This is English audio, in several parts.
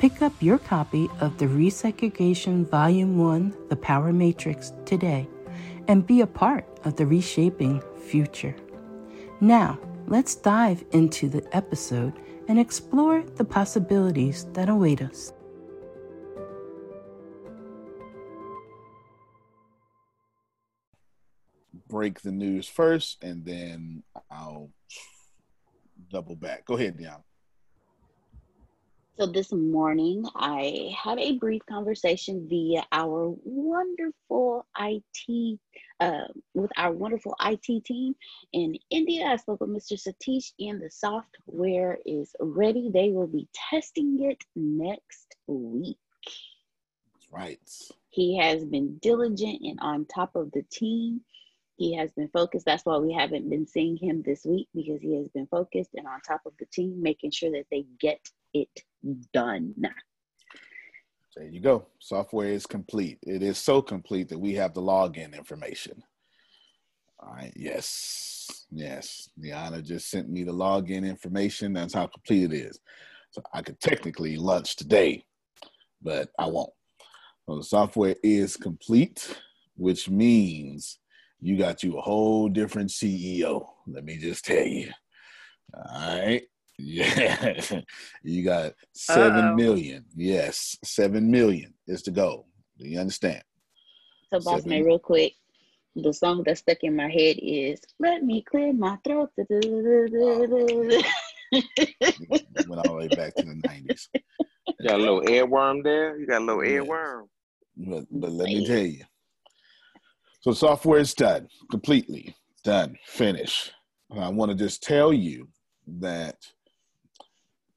Pick up your copy of the Resegregation Volume 1 The Power Matrix today and be a part of the reshaping future. Now, let's dive into the episode and explore the possibilities that await us. Break the news first, and then I'll double back. Go ahead, Deanna. So this morning, I had a brief conversation via our wonderful IT, uh, with our wonderful IT team in India. I spoke with Mr. Satish, and the software is ready. They will be testing it next week. That's right. He has been diligent and on top of the team. He has been focused. That's why we haven't been seeing him this week because he has been focused and on top of the team, making sure that they get it done. There you go. Software is complete. It is so complete that we have the login information. All right. Yes. Yes. Liana just sent me the login information. That's how complete it is. So I could technically lunch today, but I won't. So the software is complete, which means you got you a whole different CEO. Let me just tell you. All right. Yeah, you got seven Uh-oh. million. Yes, seven million is the goal. Do you understand? So, boss man, real quick, the song that's stuck in my head is "Let Me Clear My Throat." Oh, went all the way back to the nineties. You got a little earworm there. You got a little earworm. But, but let me tell you. So software is done completely done, finish. I want to just tell you that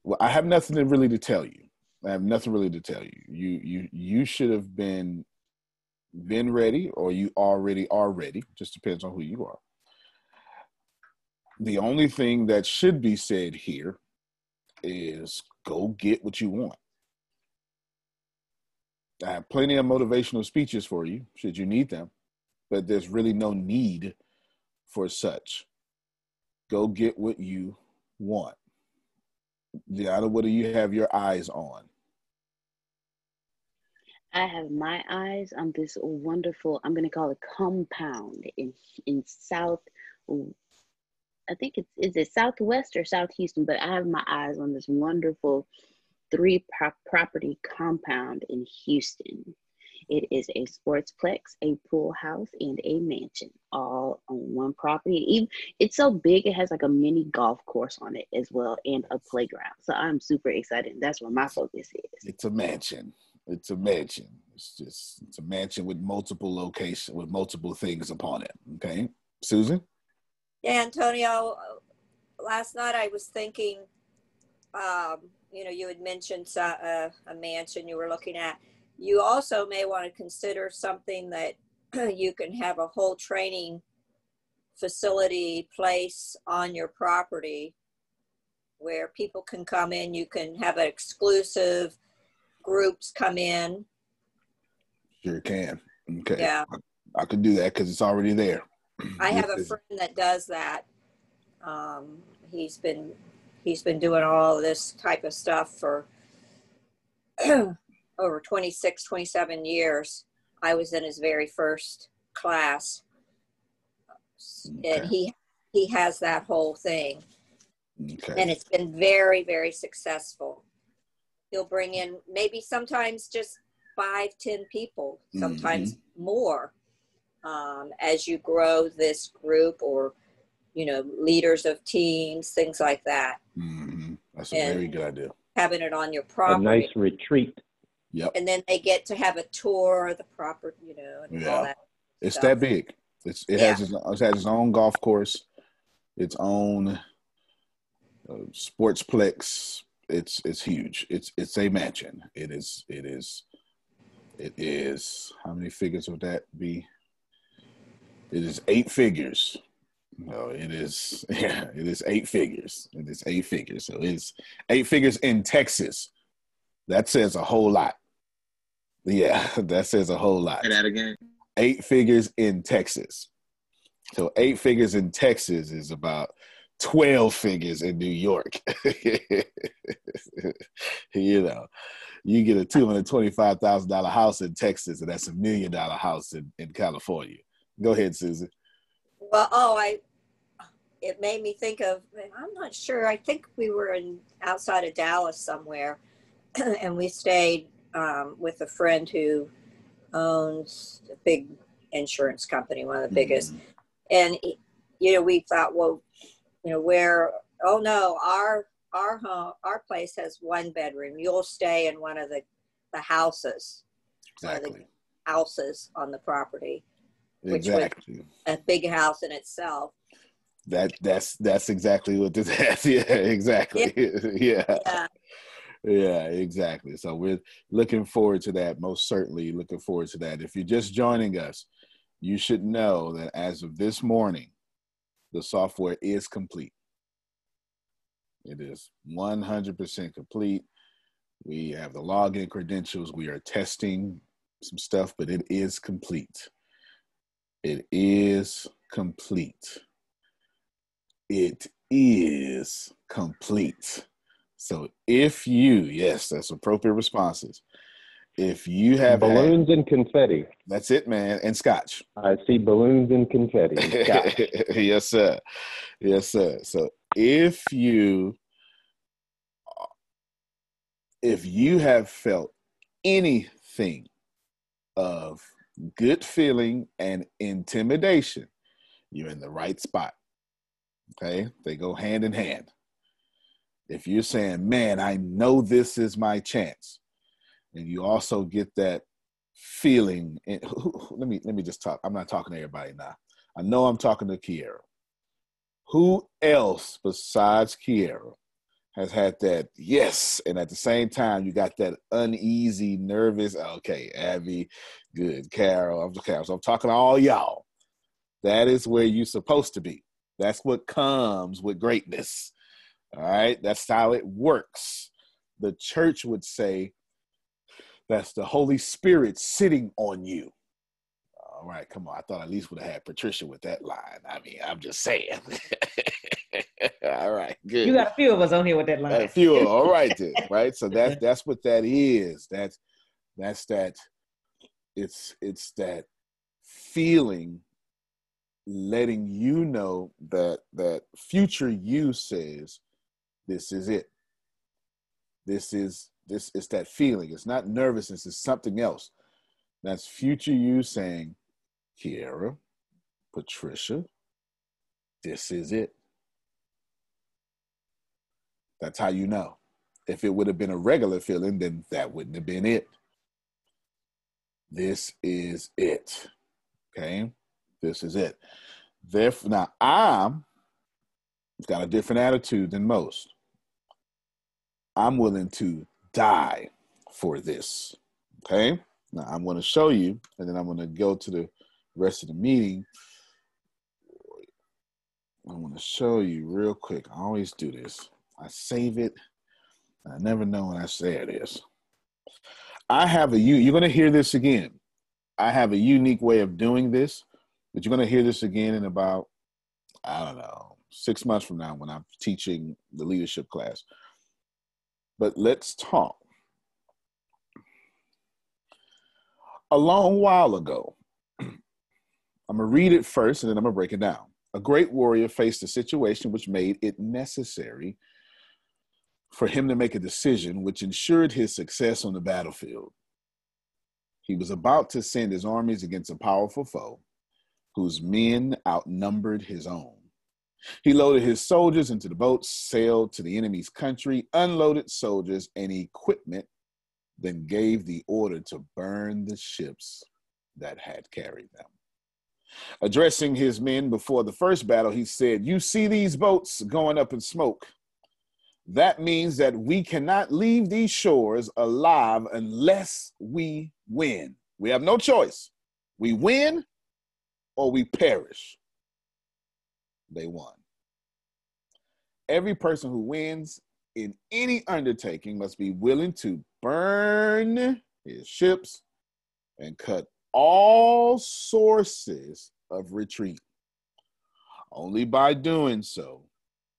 well, I have nothing to really to tell you. I have nothing really to tell you. You you you should have been been ready or you already are ready. Just depends on who you are. The only thing that should be said here is go get what you want. I have plenty of motivational speeches for you, should you need them, but there's really no need for such. Go get what you want. Deanna, what do you have your eyes on? I have my eyes on this wonderful, I'm going to call it compound in in South, I think it's, is it Southwest or South Houston, but I have my eyes on this wonderful three pro- property compound in Houston. It is a sportsplex, a pool house, and a mansion, all on one property. Even it's so big, it has like a mini golf course on it as well, and a playground. So I'm super excited. That's where my focus is. It's a mansion. It's a mansion. It's just it's a mansion with multiple locations with multiple things upon it. Okay, Susan. Yeah, Antonio. Last night I was thinking. Um, you know, you had mentioned uh, a mansion you were looking at. You also may want to consider something that you can have a whole training facility place on your property where people can come in. You can have an exclusive groups come in. Sure can. Okay. Yeah. I, I could do that because it's already there. I have a friend that does that. Um, he's been he's been doing all this type of stuff for over 26 27 years i was in his very first class okay. and he he has that whole thing okay. and it's been very very successful he'll bring in maybe sometimes just five ten people sometimes mm-hmm. more um, as you grow this group or you know, leaders of teams, things like that. Mm-hmm. That's a and very good idea. Having it on your property. A nice retreat. Yep. And then they get to have a tour of the property, you know, and yeah. all that. It's stuff. that big. It's, it yeah. has its, it has its own golf course, its own uh, sportsplex. It's it's huge. It's it's a mansion. It is it is it is how many figures would that be? It is eight figures no, it is. Yeah, it is eight figures. It is eight figures. So it's eight figures in Texas. That says a whole lot. Yeah, that says a whole lot. Say that again. Eight figures in Texas. So eight figures in Texas is about 12 figures in New York. you know, you get a $225,000 house in Texas, and that's a million dollar house in, in California. Go ahead, Susan. Well, oh, I it made me think of I'm not sure. I think we were in outside of Dallas somewhere, and we stayed um, with a friend who owns a big insurance company, one of the mm-hmm. biggest. And you know, we thought, well, you know, where? Oh no, our our home, our place has one bedroom. You'll stay in one of the the houses, exactly. one of the houses on the property, which exactly. was a big house in itself that that's that's exactly what this has. Yeah, exactly. Yeah. yeah. yeah. Exactly. So we're looking forward to that. Most certainly looking forward to that. If you're just joining us, you should know that as of this morning, the software is complete. It is 100% complete. We have the login credentials. We are testing some stuff, but it is complete. It is complete it is complete. So if you, yes, that's appropriate responses. If you have balloons had, and confetti, that's it, man, and scotch. I see balloons and confetti. And yes, sir. Yes, sir. So if you, if you have felt anything of good feeling and intimidation, you're in the right spot. Okay, they go hand in hand. If you're saying, man, I know this is my chance, and you also get that feeling, and let me let me just talk. I'm not talking to everybody now. I know I'm talking to Kiera. Who else besides Kiera has had that yes, and at the same time you got that uneasy, nervous. Okay, Abby, good, Carol. I'm. So I'm talking to all y'all. That is where you're supposed to be. That's what comes with greatness. All right, that's how it works. The church would say that's the Holy Spirit sitting on you. All right, come on. I thought at least would have had Patricia with that line. I mean, I'm just saying. all right, good. You got a few of us on here with that line. A few. All right, then. Right. So that's that's what that is. That's that's that. It's it's that feeling, letting you know that that future you says, this is it. This is this it's that feeling. It's not nervousness. It's something else. That's future you saying, Kiera, Patricia, this is it. That's how you know. If it would have been a regular feeling, then that wouldn't have been it. This is it. Okay? This is it. Therefore, now I'm got a different attitude than most. I'm willing to die for this. Okay? Now I'm going to show you, and then I'm going to go to the rest of the meeting. I want to show you real quick. I always do this. I save it. I never know when I say it is. I have a you. You're going to hear this again. I have a unique way of doing this, but you're going to hear this again in about I don't know six months from now when I'm teaching the leadership class. But let's talk. A long while ago, I'm going to read it first and then I'm going to break it down. A great warrior faced a situation which made it necessary for him to make a decision which ensured his success on the battlefield. He was about to send his armies against a powerful foe whose men outnumbered his own. He loaded his soldiers into the boats, sailed to the enemy's country, unloaded soldiers and equipment, then gave the order to burn the ships that had carried them. Addressing his men before the first battle, he said, You see these boats going up in smoke. That means that we cannot leave these shores alive unless we win. We have no choice. We win or we perish they won. Every person who wins in any undertaking must be willing to burn his ships and cut all sources of retreat. Only by doing so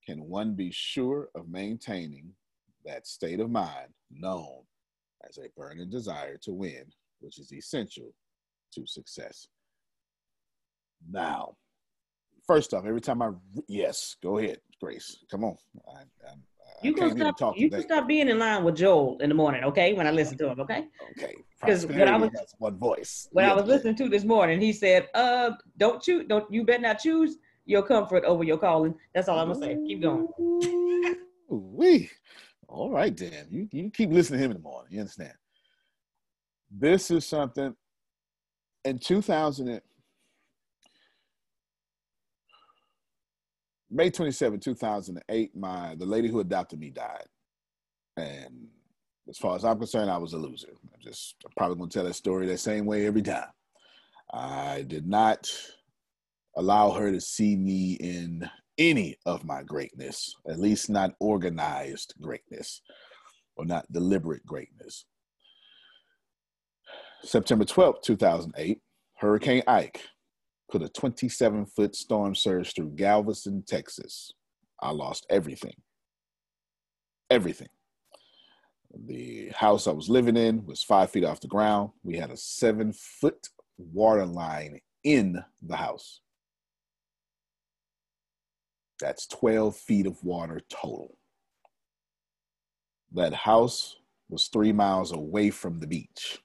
can one be sure of maintaining that state of mind known as a burning desire to win, which is essential to success. Now, first off, every time I yes, go ahead, Grace. Come on. I, I, you can stop. You can stop being in line with Joel in the morning, okay? When I listen to him, okay? Okay. Because when I was one voice. When I was listening to this morning, he said, "Uh, don't choose. Don't you better not choose your comfort over your calling." That's all I'm gonna say. Keep going. We. All right, Dan. You you keep listening to him in the morning. You understand? This is something. In 2000. May 27, 2008, my the lady who adopted me died. And as far as I'm concerned, I was a loser. I'm just I'm probably gonna tell that story the same way every time. I did not allow her to see me in any of my greatness, at least not organized greatness or not deliberate greatness. September 12th, 2008, Hurricane Ike put a 27 foot storm surge through Galveston, Texas. I lost everything. Everything. The house I was living in was five feet off the ground. We had a seven foot water line in the house. That's 12 feet of water total. That house was three miles away from the beach.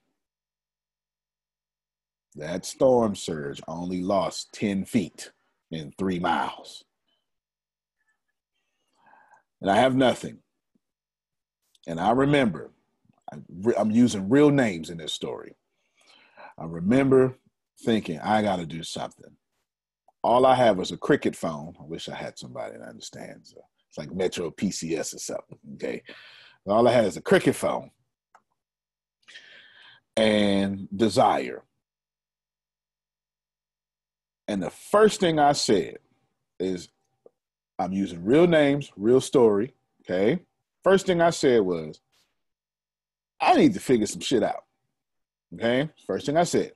That storm surge only lost 10 feet in three miles. And I have nothing. And I remember, I'm using real names in this story. I remember thinking, I got to do something. All I have was a cricket phone. I wish I had somebody that understands. Uh, it's like Metro PCS or something. Okay. All I had is a cricket phone and desire. And the first thing I said is, I'm using real names, real story. Okay. First thing I said was, I need to figure some shit out. Okay. First thing I said.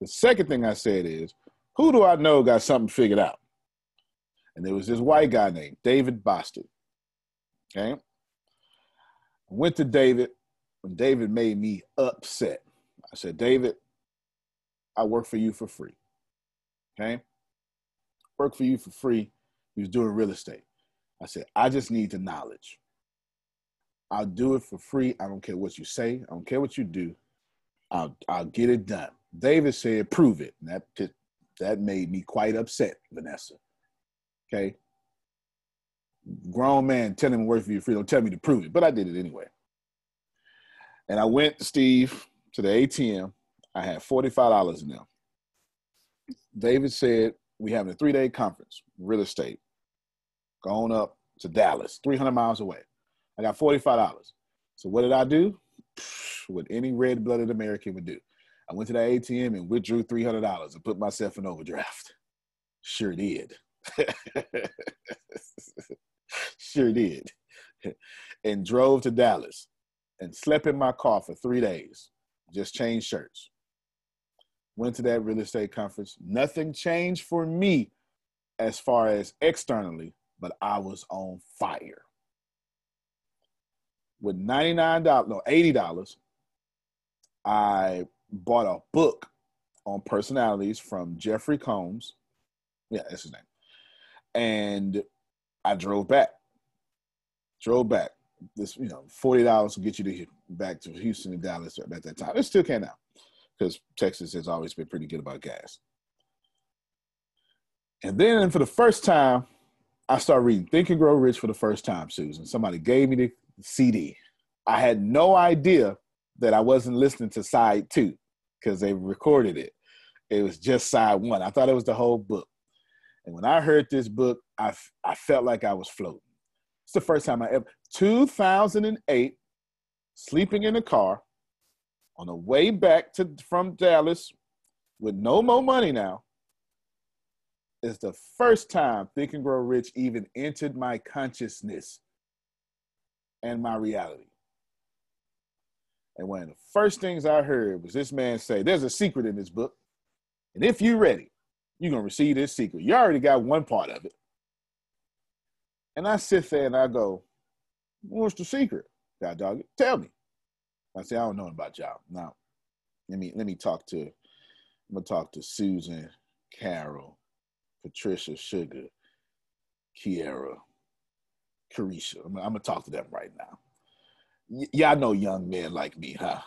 The second thing I said is, who do I know got something figured out? And there was this white guy named David Boston. Okay. I went to David when David made me upset. I said, David, I work for you for free. Okay. Work for you for free. He was doing real estate. I said, I just need the knowledge. I'll do it for free. I don't care what you say. I don't care what you do. I'll I'll get it done. David said, prove it. And that that made me quite upset, Vanessa. Okay. Grown man telling me work for you for free. Don't tell me to prove it. But I did it anyway. And I went, Steve, to the ATM. I had $45 in there. David said, we having a three-day conference, real estate, going up to Dallas, 300 miles away. I got $45. So what did I do? What any red-blooded American would do. I went to the ATM and withdrew $300 and put myself in overdraft. Sure did. sure did. and drove to Dallas and slept in my car for three days, just changed shirts. Went to that real estate conference. Nothing changed for me as far as externally, but I was on fire. With $99, no, $80, I bought a book on personalities from Jeffrey Combs. Yeah, that's his name. And I drove back. Drove back this you know forty dollars will get you to back to Houston and Dallas at that time. It still can now because Texas has always been pretty good about gas. And then for the first time, I started reading Think and Grow Rich for the first time, Susan. Somebody gave me the CD. I had no idea that I wasn't listening to side two because they recorded it. It was just side one. I thought it was the whole book. And when I heard this book, I, I felt like I was floating. It's the first time I ever, 2008, sleeping in a car on the way back to from Dallas with no more money now. Is the first time Think and Grow Rich even entered my consciousness and my reality. And one of the first things I heard was this man say, There's a secret in this book. And if you're ready, you're going to receive this secret. You already got one part of it. And I sit there and I go, What's the secret? God dog, tell me. I say, I don't know about y'all. Now, let me let me talk to I'm gonna talk to Susan, Carol, Patricia, Sugar, Kiera, Carisha. I'm, I'm, gonna talk to them right now. Y- y'all know young men like me, huh?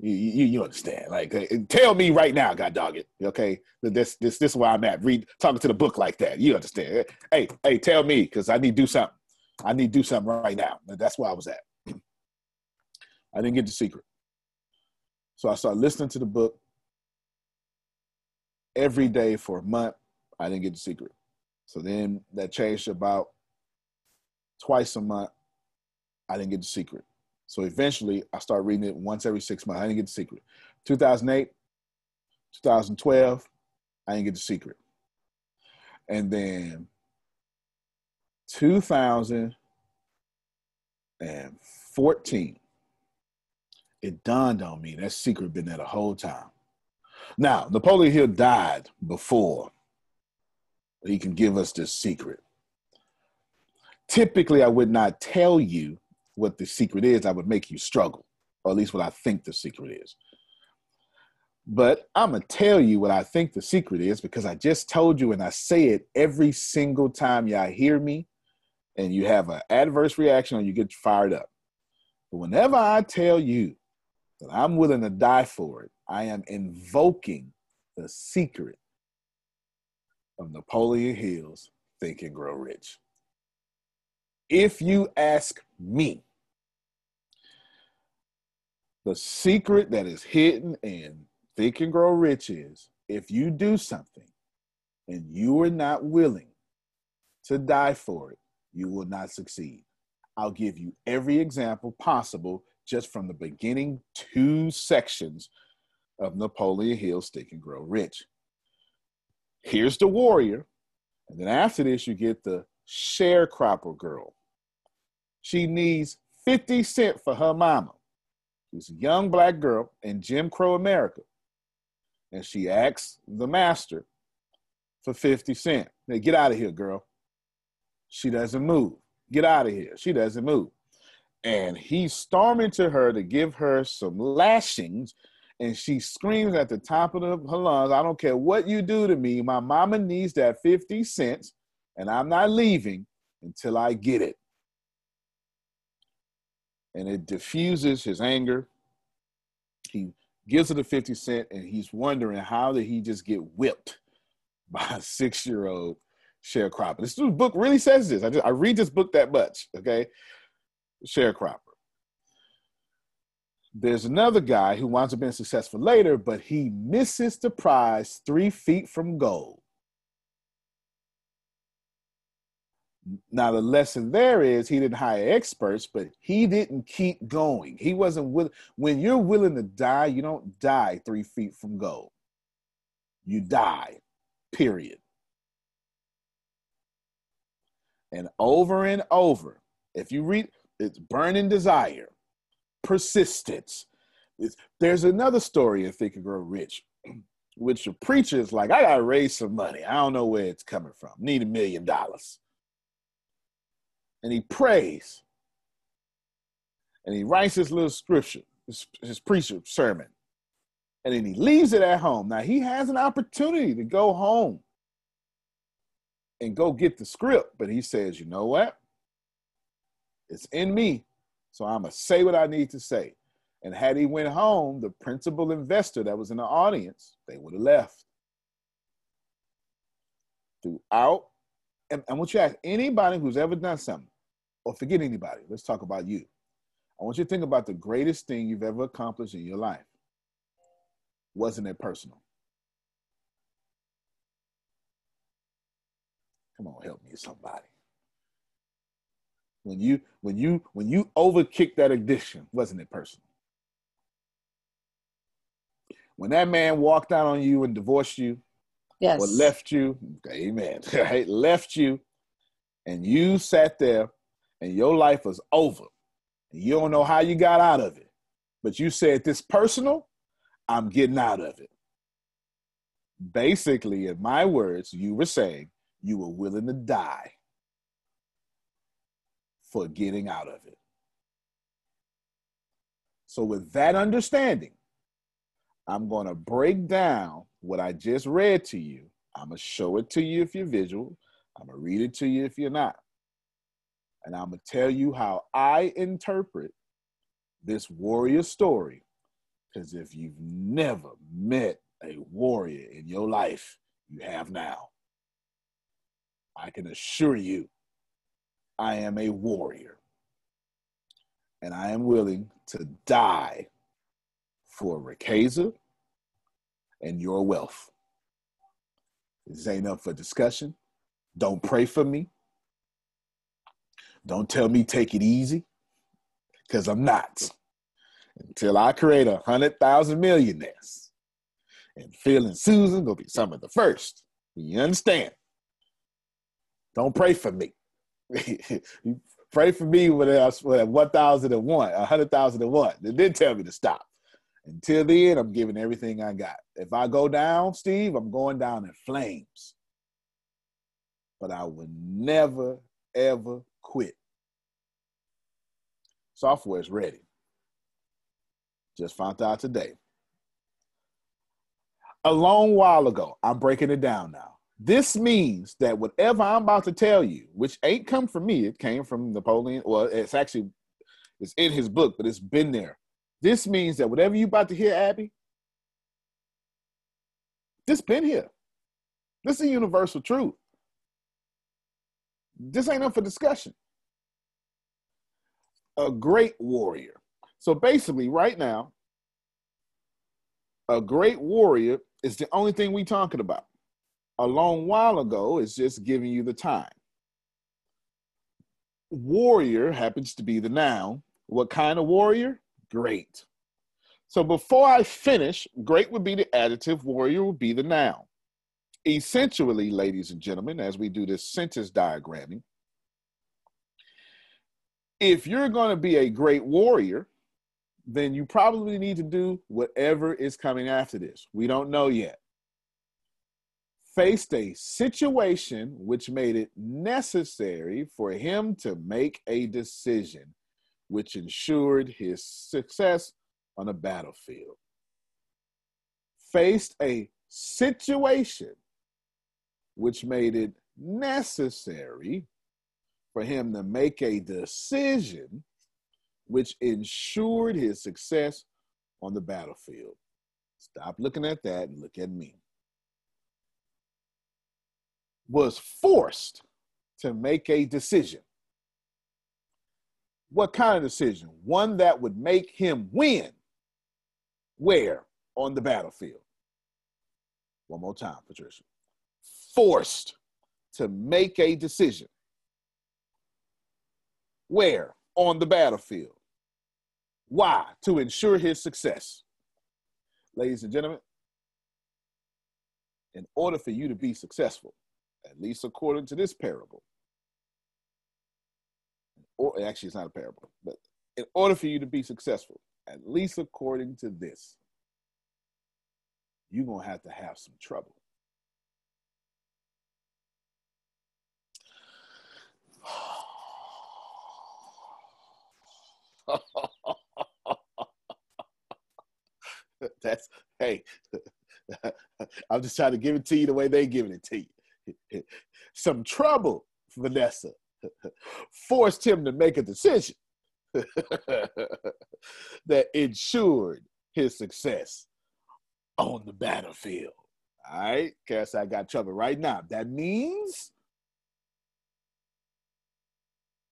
You, you, you understand? Like, tell me right now, God dog it. Okay, this this this is where I'm at. Read talking to the book like that. You understand? Hey, hey, tell me because I need to do something. I need to do something right now. That's where I was at. I didn't get the secret, so I started listening to the book every day for a month. I didn't get the secret. So then that changed about twice a month. I didn't get the secret. So eventually, I started reading it once every six months. I didn't get the secret. 2008, 2012, I didn't get the secret. And then 2014, it dawned on me that secret been there the whole time. Now, Napoleon Hill died before he can give us this secret. Typically, I would not tell you what the secret is, I would make you struggle, or at least what I think the secret is. But I'm going to tell you what I think the secret is because I just told you and I say it every single time y'all hear me and you have an adverse reaction or you get fired up. But whenever I tell you that I'm willing to die for it, I am invoking The secret of Napoleon Hill's Think and Grow Rich. If you ask me, the secret that is hidden in Think and Grow Rich is if you do something and you are not willing to die for it, you will not succeed. I'll give you every example possible just from the beginning two sections of Napoleon Hill's Think and Grow Rich. Here's the warrior, and then after this, you get the sharecropper girl. She needs 50 cents for her mama. She's a young black girl in Jim Crow America. And she asks the master for 50 cents. Hey, get out of here, girl. She doesn't move. Get out of here. She doesn't move. And he's storming to her to give her some lashings. And she screams at the top of her lungs, I don't care what you do to me. My mama needs that 50 cents, and I'm not leaving until I get it and it diffuses his anger. He gives her the 50 cent and he's wondering how did he just get whipped by a six-year-old sharecropper. This book really says this. I just I read this book that much, okay? Sharecropper. There's another guy who winds up being successful later, but he misses the prize three feet from gold. Now the lesson there is he didn't hire experts, but he didn't keep going. He wasn't willing. When you're willing to die, you don't die three feet from gold. You die, period. And over and over, if you read, it's burning desire, persistence. It's, there's another story in Think and Grow Rich, which a preacher is like, I gotta raise some money. I don't know where it's coming from. Need a million dollars and he prays and he writes his little scripture, his, his preacher sermon, and then he leaves it at home. Now he has an opportunity to go home and go get the script, but he says, you know what? It's in me, so I'm gonna say what I need to say. And had he went home, the principal investor that was in the audience, they would have left. Throughout, and I want you to ask anybody who's ever done something, or forget anybody. Let's talk about you. I want you to think about the greatest thing you've ever accomplished in your life. Wasn't it personal? Come on, help me, somebody. When you when you when you overkick that addiction, wasn't it personal? When that man walked out on you and divorced you, yes, or left you, amen, right? Left you, and you sat there and your life was over. And you don't know how you got out of it. But you said, This personal, I'm getting out of it. Basically, in my words, you were saying you were willing to die for getting out of it. So, with that understanding, I'm going to break down what I just read to you. I'm going to show it to you if you're visual. I'm going to read it to you if you're not and I'm going to tell you how I interpret this warrior story. Because if you've never met a warrior in your life, you have now. I can assure you, I am a warrior. And I am willing to die for Riqueza and your wealth. This ain't up for discussion. Don't pray for me. Don't tell me take it easy, because I'm not. Until I create a hundred thousand millionaires. And Phil and Susan gonna be some of the first. You understand? Don't pray for me. Pray for me one, a hundred thousand and one. They didn't tell me to stop. Until then, I'm giving everything I got. If I go down, Steve, I'm going down in flames. But I would never, ever quit. Software is ready. Just found out today. A long while ago, I'm breaking it down now. This means that whatever I'm about to tell you, which ain't come from me, it came from Napoleon. Well, it's actually it's in his book, but it's been there. This means that whatever you about to hear, Abby, This been here. This is a universal truth. This ain't up for discussion. A great warrior. So basically, right now, a great warrior is the only thing we talking about. A long while ago, it's just giving you the time. Warrior happens to be the noun. What kind of warrior? Great. So before I finish, great would be the adjective, warrior would be the noun. Essentially, ladies and gentlemen, as we do this sentence diagramming, if you're going to be a great warrior, then you probably need to do whatever is coming after this. We don't know yet. Faced a situation which made it necessary for him to make a decision which ensured his success on the battlefield. Faced a situation which made it necessary for him to make a decision which ensured his success on the battlefield. Stop looking at that and look at me. Was forced to make a decision. What kind of decision? One that would make him win. Where? On the battlefield. One more time, Patricia. Forced to make a decision. Where? On the battlefield. Why? To ensure his success. Ladies and gentlemen, in order for you to be successful, at least according to this parable, or actually it's not a parable, but in order for you to be successful, at least according to this, you're going to have to have some trouble. That's hey, I'm just trying to give it to you the way they giving it to you. Some trouble, Vanessa, forced him to make a decision that ensured his success on the battlefield. All right, Cass, I got trouble right now. That means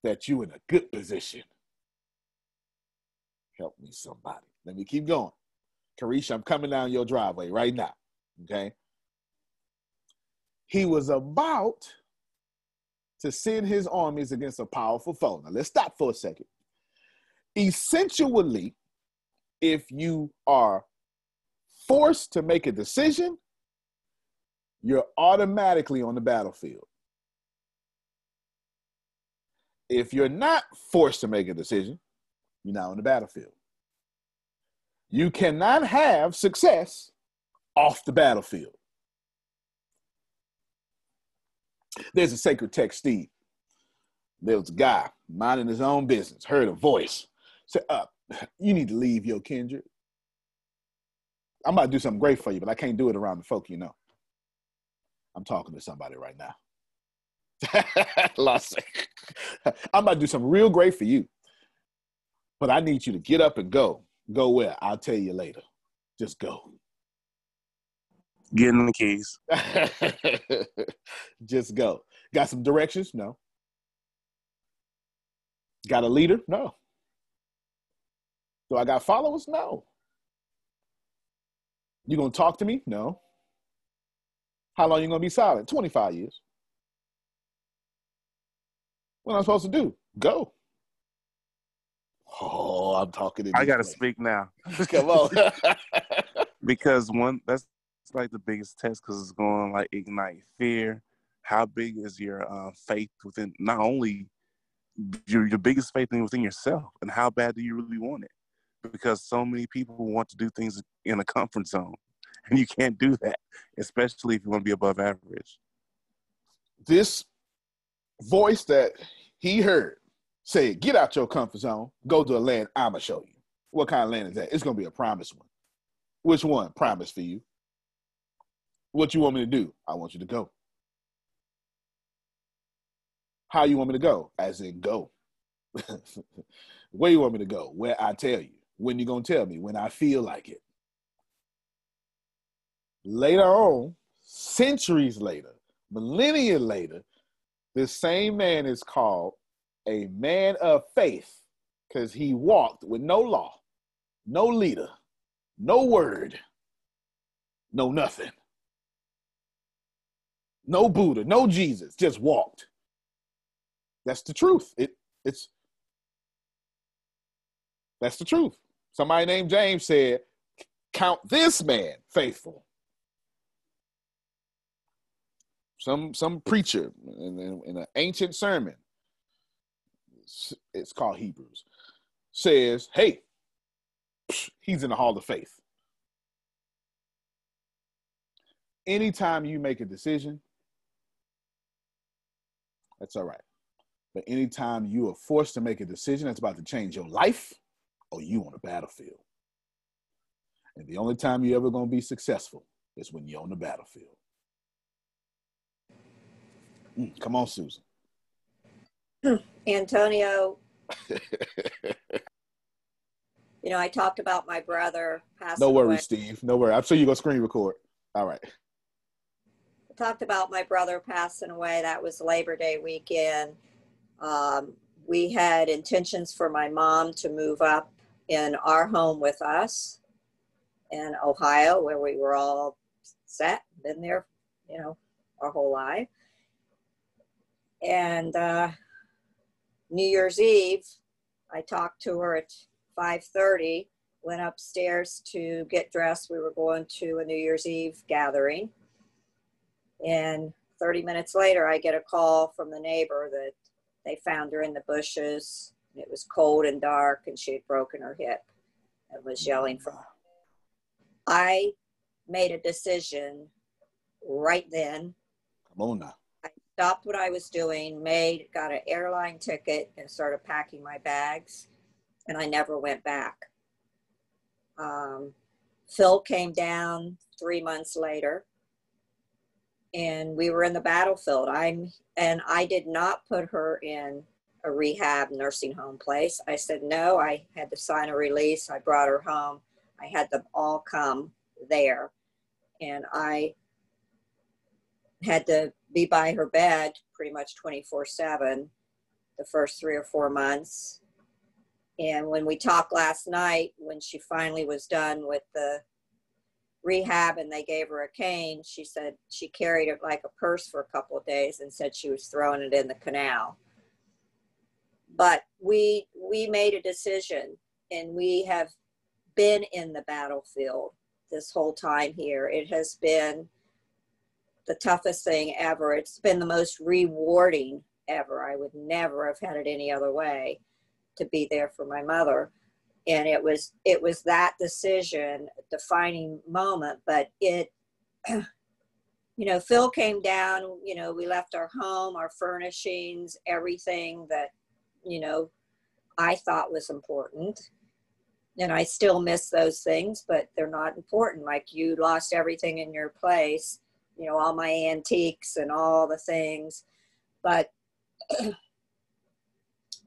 that you in a good position. Help me, somebody. Let me keep going. Carisha, I'm coming down your driveway right now. Okay. He was about to send his armies against a powerful foe. Now let's stop for a second. Essentially, if you are forced to make a decision, you're automatically on the battlefield. If you're not forced to make a decision, you're not on the battlefield. You cannot have success off the battlefield. There's a sacred text, Steve. There was a guy minding his own business, heard a voice, said, uh, you need to leave your kindred. I'm about to do something great for you, but I can't do it around the folk you know. I'm talking to somebody right now. Lost. I'm about to do something real great for you, but I need you to get up and go. Go where? I'll tell you later. Just go. Getting the keys. Just go. Got some directions? No. Got a leader? No. Do I got followers? No. You gonna talk to me? No. How long you gonna be silent? 25 years. What am I supposed to do? Go. Oh, I'm talking. To I gotta speak now. Come on. because one, that's like the biggest test because it's going to like ignite fear. How big is your uh, faith within not only your your biggest faith within yourself, and how bad do you really want it? Because so many people want to do things in a comfort zone, and you can't do that, especially if you want to be above average. This voice that he heard say, "Get out your comfort zone, go to a land I'ma show you." What kind of land is that? It's gonna be a promised one. Which one? Promise for you. What you want me to do? I want you to go. How you want me to go? As in go. Where you want me to go? Where I tell you. When you gonna tell me? When I feel like it. later on, centuries later, millennia later, this same man is called a man of faith because he walked with no law, no leader, no word, no nothing. No Buddha, no Jesus, just walked. That's the truth. It it's that's the truth. Somebody named James said, Count this man faithful. Some some preacher in, in, in an ancient sermon, it's called Hebrews, says, Hey, he's in the hall of faith. Anytime you make a decision, that's all right. But anytime you are forced to make a decision that's about to change your life, or you on the battlefield. And the only time you're ever going to be successful is when you're on the battlefield. Mm, come on, Susan. Antonio, you know, I talked about my brother passing No worries, away. Steve. No worries. I'm sure you're going to screen record. All right. Talked about my brother passing away. That was Labor Day weekend. Um, we had intentions for my mom to move up in our home with us in Ohio, where we were all set, been there, you know, our whole life. And uh, New Year's Eve, I talked to her at 5:30. Went upstairs to get dressed. We were going to a New Year's Eve gathering, and 30 minutes later, I get a call from the neighbor that they found her in the bushes. It was cold and dark, and she had broken her hip and was yelling for. I made a decision right then Come on now. stopped what I was doing, made, got an airline ticket, and started packing my bags. And I never went back. Um, Phil came down three months later, and we were in the battlefield. I'm and I did not put her in a rehab nursing home place. I said no. I had to sign a release. I brought her home. I had them all come there, and I had to be by her bed pretty much 24 7 the first three or four months. And when we talked last night, when she finally was done with the rehab and they gave her a cane, she said she carried it like a purse for a couple of days and said she was throwing it in the canal. But we we made a decision and we have been in the battlefield this whole time here. It has been the toughest thing ever. It's been the most rewarding ever. I would never have had it any other way to be there for my mother. And it was it was that decision, defining moment, but it you know, Phil came down, you know, we left our home, our furnishings, everything that, you know, I thought was important. And I still miss those things, but they're not important. Like you lost everything in your place you know, all my antiques and all the things. But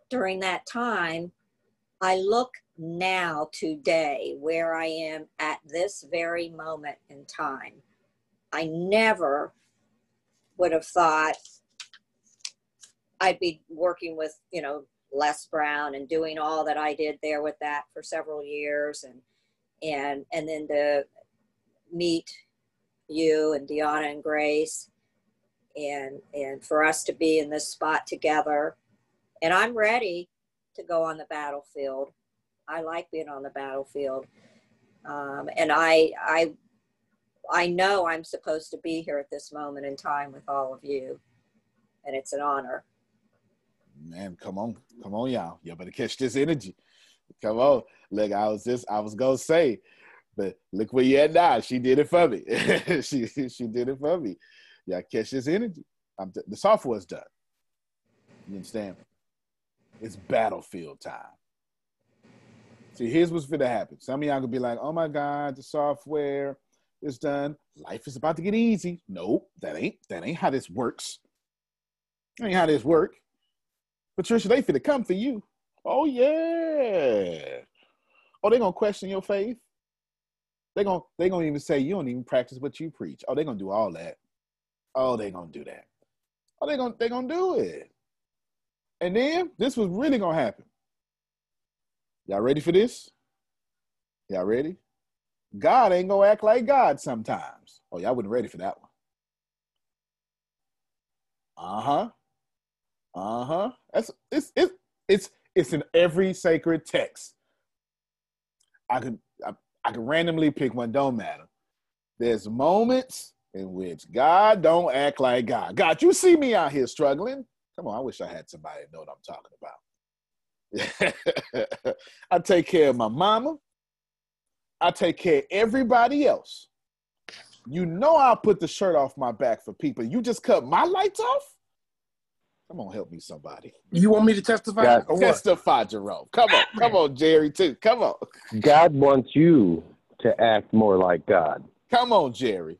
during that time, I look now today where I am at this very moment in time. I never would have thought I'd be working with, you know, Les Brown and doing all that I did there with that for several years and and and then to meet you and Deanna and Grace and and for us to be in this spot together. And I'm ready to go on the battlefield. I like being on the battlefield. Um, and I I I know I'm supposed to be here at this moment in time with all of you. And it's an honor. Man, come on. Come on, y'all. Y'all better catch this energy. Come on. Look, I was just I was gonna say, but look where you at now. She did it for me. she she did it for me. Y'all catch this energy. I'm, the software's done. You understand? It's battlefield time. See, here's what's gonna happen. Some of y'all gonna be like, "Oh my God, the software is done. Life is about to get easy." Nope, that ain't that ain't how this works. That ain't how this work. Patricia, they finna come for you. Oh yeah. Oh, they gonna question your faith. They gonna they gonna even say you don't even practice what you preach. Oh, they gonna do all that. Oh, they gonna do that. Oh, they gonna they gonna do it. And then this was really gonna happen. Y'all ready for this? Y'all ready? God ain't gonna act like God sometimes. Oh, y'all wasn't ready for that one. Uh-huh. Uh-huh. That's it's it's it's it's in every sacred text. I could I, I could randomly pick one, don't matter. There's moments in which God don't act like God. God, you see me out here struggling. Come on, I wish I had somebody know what I'm talking about. I take care of my mama. I take care of everybody else. You know I'll put the shirt off my back for people. You just cut my lights off? Come on, help me, somebody. You want me to testify? God, or what? Testify, Jerome. Come on, come on, Jerry, too. Come on. God wants you to act more like God. Come on, Jerry.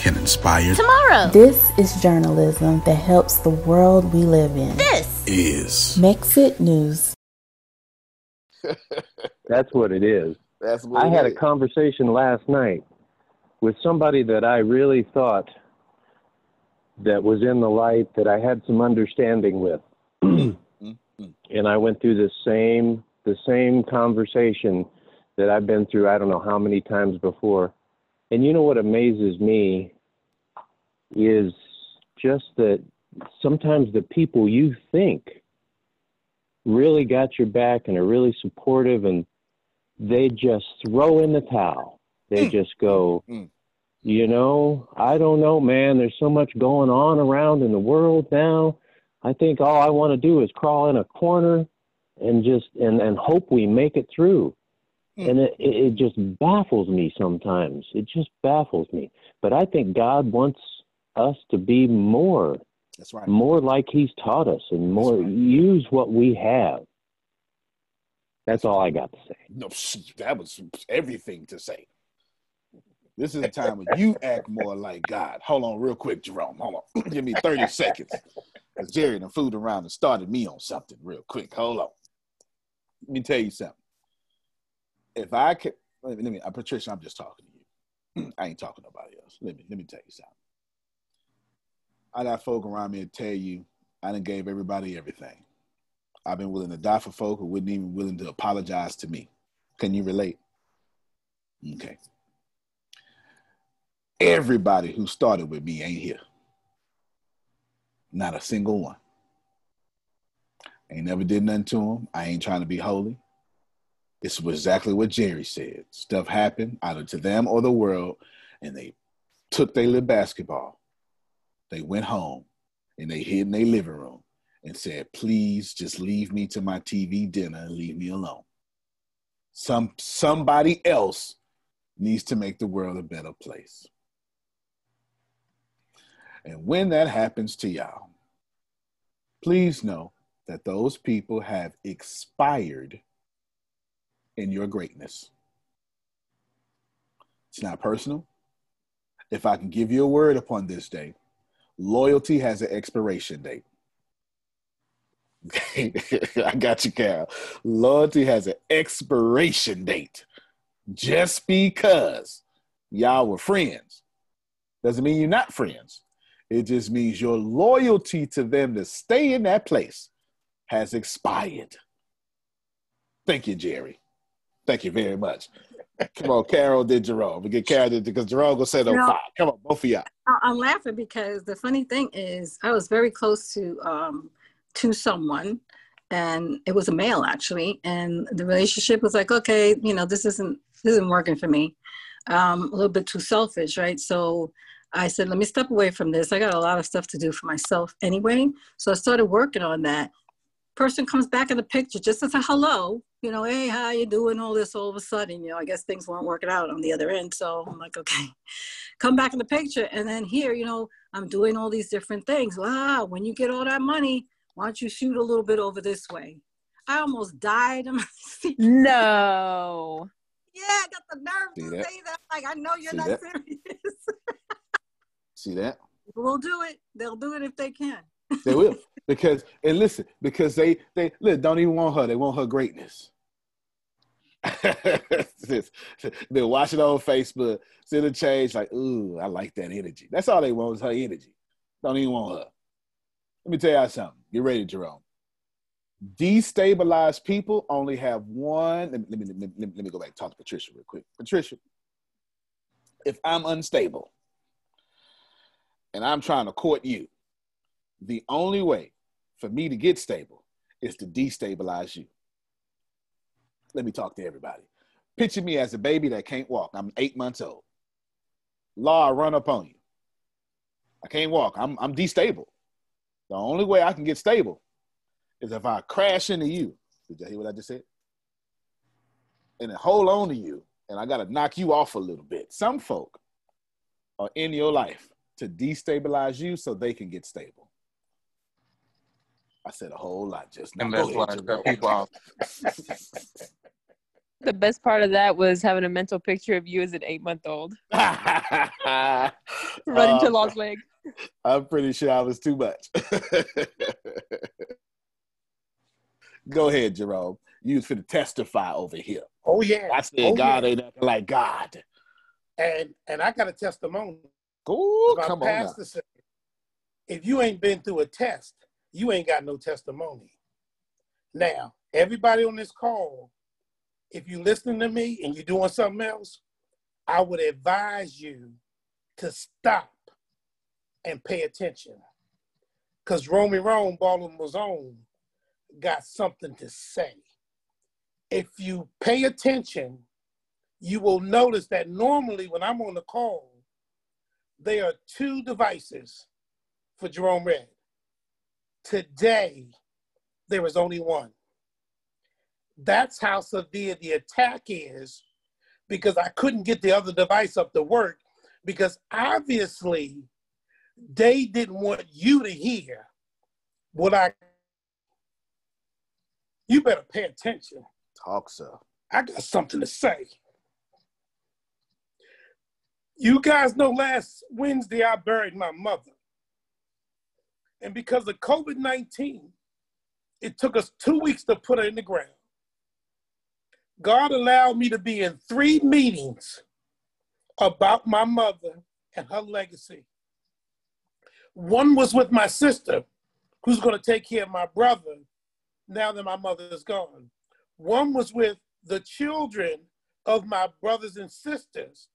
can inspire tomorrow. This is journalism that helps the world we live in. This is Mexit News. That's what it is. That's what I it had is. a conversation last night with somebody that I really thought that was in the light that I had some understanding with. Mm-hmm. and I went through the same the same conversation that I've been through I don't know how many times before. And you know what amazes me is just that sometimes the people you think really got your back and are really supportive and they just throw in the towel. They mm. just go, mm. you know, I don't know, man. There's so much going on around in the world now. I think all I want to do is crawl in a corner and just and and hope we make it through. And it, it just baffles me sometimes. It just baffles me. But I think God wants us to be more, That's right. more like He's taught us, and more use what we have. That's all I got to say. No, that was everything to say. This is a time when you act more like God. Hold on, real quick, Jerome. Hold on. Give me 30 seconds. Because Jerry done fooled around and started me on something real quick. Hold on. Let me tell you something. If I could, let me, let me uh, Patricia, I'm just talking to you. I ain't talking to nobody else. Let me, let me tell you something. I got folk around me to tell you I done gave everybody everything. I've been willing to die for folk who wouldn't even willing to apologize to me. Can you relate? Okay. Everybody who started with me ain't here. Not a single one. Ain't never did nothing to them. I ain't trying to be holy. This was exactly what Jerry said. Stuff happened either to them or the world, and they took their little basketball. They went home and they hid in their living room and said, please just leave me to my TV dinner and leave me alone. Some somebody else needs to make the world a better place. And when that happens to y'all, please know that those people have expired in your greatness. It's not personal. If I can give you a word upon this day, loyalty has an expiration date. I got you, Carol. Loyalty has an expiration date. Just because y'all were friends doesn't mean you're not friends. It just means your loyalty to them to stay in that place has expired. Thank you, Jerry. Thank you very much. Come on, Carol did Jerome. We get Carol did because Jerome gonna on No. fire. Come on, both of y'all. I'm laughing because the funny thing is, I was very close to um, to someone, and it was a male actually, and the relationship was like, okay, you know, this isn't this isn't working for me. Um, a little bit too selfish, right? So I said, let me step away from this. I got a lot of stuff to do for myself anyway. So I started working on that. Person comes back in the picture just as a hello, you know, hey, how you doing? All this all of a sudden, you know, I guess things weren't working out on the other end. So I'm like, okay, come back in the picture. And then here, you know, I'm doing all these different things. Wow, when you get all that money, why don't you shoot a little bit over this way? I almost died in my seat. No. Yeah, I got the nerve See to that? say that. Like, I know you're See not that? serious. See that? We'll do it. They'll do it if they can. They will. Because and listen, because they they look, don't even want her. They want her greatness. They're watching on Facebook, see the change, like, ooh, I like that energy. That's all they want is her energy. Don't even want her. Let me tell y'all something. Get ready, Jerome. Destabilized people only have one. Let me, let me, let me, let me go back and talk to Patricia real quick. Patricia, if I'm unstable and I'm trying to court you, the only way for me to get stable is to destabilize you. Let me talk to everybody. Picture me as a baby that can't walk. I'm eight months old. Law, I run up on you. I can't walk. I'm, I'm destable. The only way I can get stable is if I crash into you. Did you hear what I just said? And hold on to you, and I got to knock you off a little bit. Some folk are in your life to destabilize you so they can get stable. I said a whole lot just now. And that's why I cut people off. The best part of that was having a mental picture of you as an eight month old running to Um, Las Vegas. I'm pretty sure I was too much. Go ahead, Jerome. You was finna testify over here. Oh yeah. I said Oh, God yeah. ain't nothing like God. And and I got a testimony. Ooh, My come on now. said, if you ain't been through a test, you ain't got no testimony. Now, everybody on this call, if you listening to me and you're doing something else, I would advise you to stop and pay attention. Because Romy Rome, was on, got something to say. If you pay attention, you will notice that normally when I'm on the call, there are two devices for Jerome Red. Today, there is only one. That's how severe the attack is because I couldn't get the other device up to work because obviously they didn't want you to hear what I. You better pay attention. Talk, sir. I got something to say. You guys know last Wednesday I buried my mother. And because of COVID 19, it took us two weeks to put her in the ground. God allowed me to be in three meetings about my mother and her legacy. One was with my sister, who's going to take care of my brother now that my mother is gone. One was with the children of my brothers and sisters,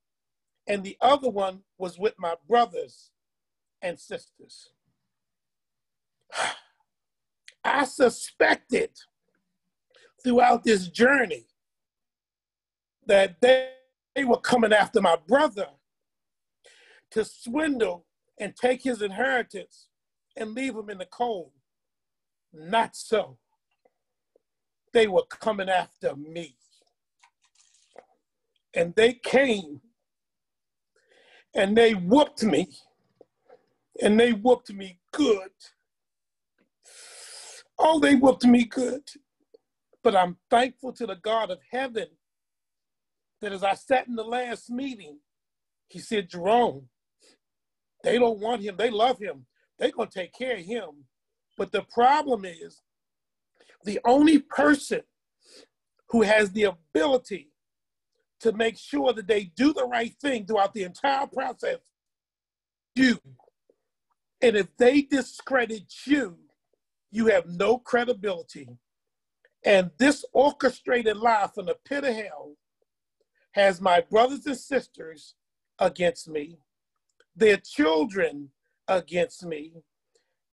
and the other one was with my brothers and sisters. I suspected throughout this journey that they, they were coming after my brother to swindle and take his inheritance and leave him in the cold. Not so. They were coming after me. And they came and they whooped me. And they whooped me good. Oh, they whooped me good. But I'm thankful to the God of heaven that as I sat in the last meeting, he said, Jerome, they don't want him. They love him. They're going to take care of him. But the problem is, the only person who has the ability to make sure that they do the right thing throughout the entire process, you. And if they discredit you, you have no credibility. And this orchestrated lie from the pit of hell has my brothers and sisters against me. their children against me.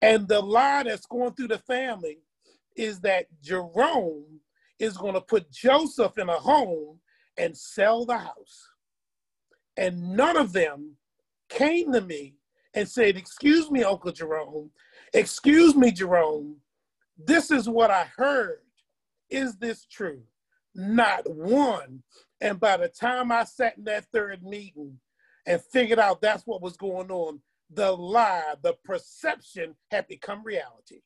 And the lie that's going through the family is that Jerome is going to put Joseph in a home and sell the house. And none of them came to me and said, Excuse me, Uncle Jerome. Excuse me, Jerome. This is what I heard. Is this true? Not one. And by the time I sat in that third meeting and figured out that's what was going on, the lie, the perception had become reality.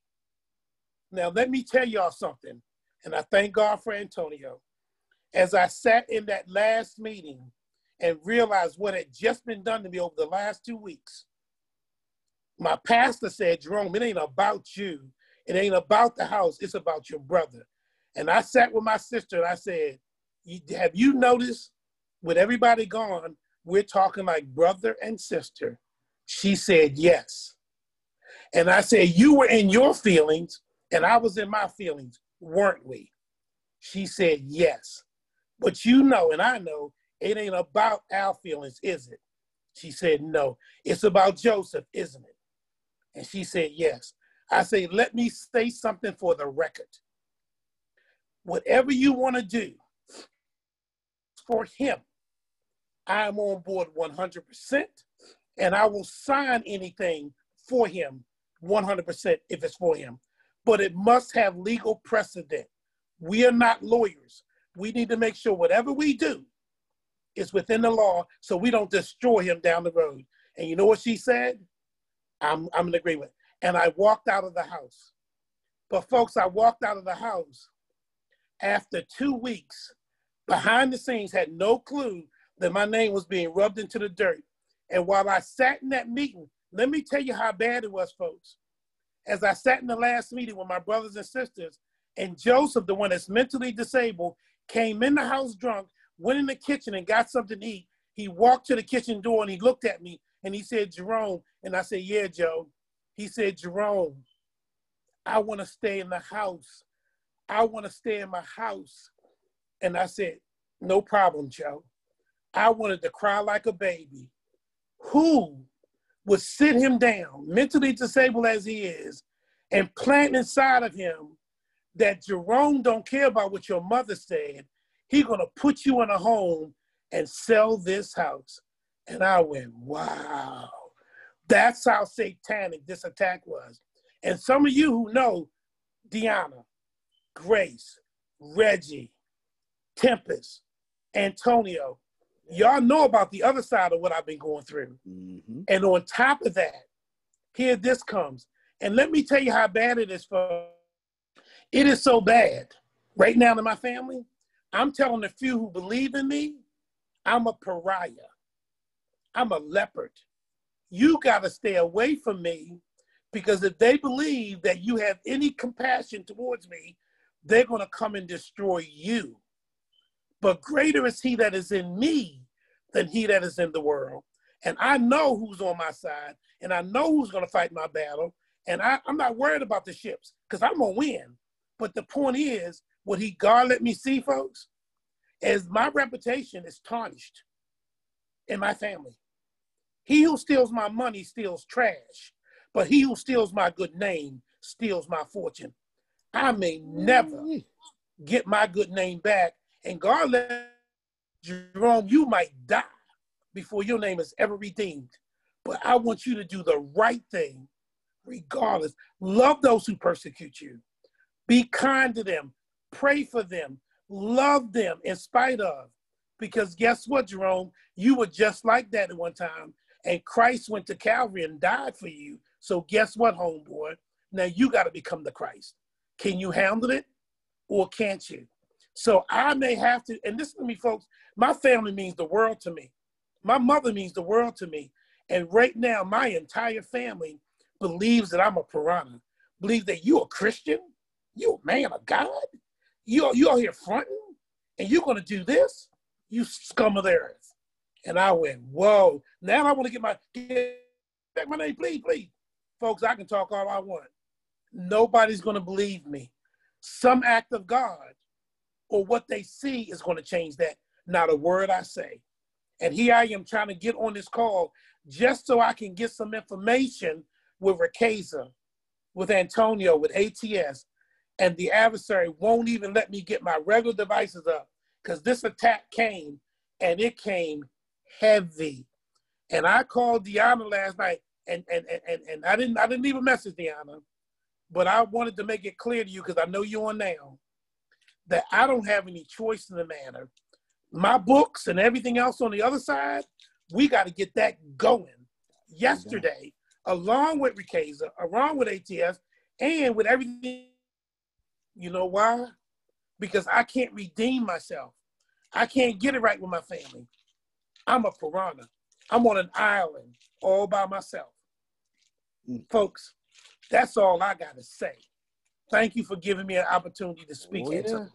Now, let me tell y'all something, and I thank God for Antonio. As I sat in that last meeting and realized what had just been done to me over the last two weeks, my pastor said, Jerome, it ain't about you. It ain't about the house. It's about your brother. And I sat with my sister and I said, Have you noticed with everybody gone, we're talking like brother and sister? She said, Yes. And I said, You were in your feelings and I was in my feelings, weren't we? She said, Yes. But you know, and I know, it ain't about our feelings, is it? She said, No. It's about Joseph, isn't it? And she said, Yes. I say, Let me say something for the record. Whatever you want to do for him, I'm on board 100%, and I will sign anything for him 100% if it's for him. But it must have legal precedent. We are not lawyers. We need to make sure whatever we do is within the law so we don't destroy him down the road. And you know what she said? I'm, I'm in agreement. And I walked out of the house. But folks, I walked out of the house after two weeks, behind the scenes, had no clue that my name was being rubbed into the dirt. And while I sat in that meeting, let me tell you how bad it was, folks. As I sat in the last meeting with my brothers and sisters, and Joseph, the one that's mentally disabled, came in the house drunk, went in the kitchen and got something to eat. He walked to the kitchen door and he looked at me and he said, Jerome. And I said, Yeah, Joe. He said, Jerome, I want to stay in the house. I want to stay in my house. And I said, No problem, Joe. I wanted to cry like a baby. Who would sit him down, mentally disabled as he is, and plant inside of him that Jerome don't care about what your mother said. He gonna put you in a home and sell this house. And I went, wow. That's how satanic this attack was. And some of you who know Deanna, Grace, Reggie, Tempest, Antonio, y'all know about the other side of what I've been going through. Mm-hmm. And on top of that, here this comes. And let me tell you how bad it is for it is so bad right now in my family. I'm telling the few who believe in me, I'm a pariah. I'm a leopard. You got to stay away from me because if they believe that you have any compassion towards me, they're going to come and destroy you. But greater is he that is in me than he that is in the world. And I know who's on my side, and I know who's going to fight my battle. And I, am not worried about the ships because I'm going to win. But the point is, what he God let me see, folks, is my reputation is tarnished in my family. He who steals my money steals trash, but he who steals my good name steals my fortune. I may never get my good name back. And God let Jerome, you might die before your name is ever redeemed. But I want you to do the right thing regardless. Love those who persecute you. Be kind to them. Pray for them. Love them in spite of. Because guess what, Jerome? You were just like that at one time. And Christ went to Calvary and died for you. So guess what, homeboy? Now you got to become the Christ. Can you handle it or can't you? So I may have to, and listen to me, folks, my family means the world to me. My mother means the world to me. And right now, my entire family believes that I'm a piranha, believes that you're a Christian, you a man of God, you you are here fronting, and you're gonna do this, you scum of the earth. And I went, whoa. Now I want to get my get back my name, please, please. Folks, I can talk all I want. Nobody's gonna believe me. Some act of God or what they see is to change that. Not a word I say. And here I am trying to get on this call just so I can get some information with Riqueza, with Antonio, with ATS, and the adversary won't even let me get my regular devices up because this attack came and it came heavy. And I called Deanna last night and and, and, and I didn't I didn't leave a message, Deanna, but I wanted to make it clear to you because I know you're on now that I don't have any choice in the matter. My books and everything else on the other side, we got to get that going yesterday, along with Riqueza, along with ATS, and with everything. You know why? Because I can't redeem myself. I can't get it right with my family. I'm a piranha. I'm on an island all by myself. Mm. Folks, that's all I got to say. Thank you for giving me an opportunity to speak. Oh yeah.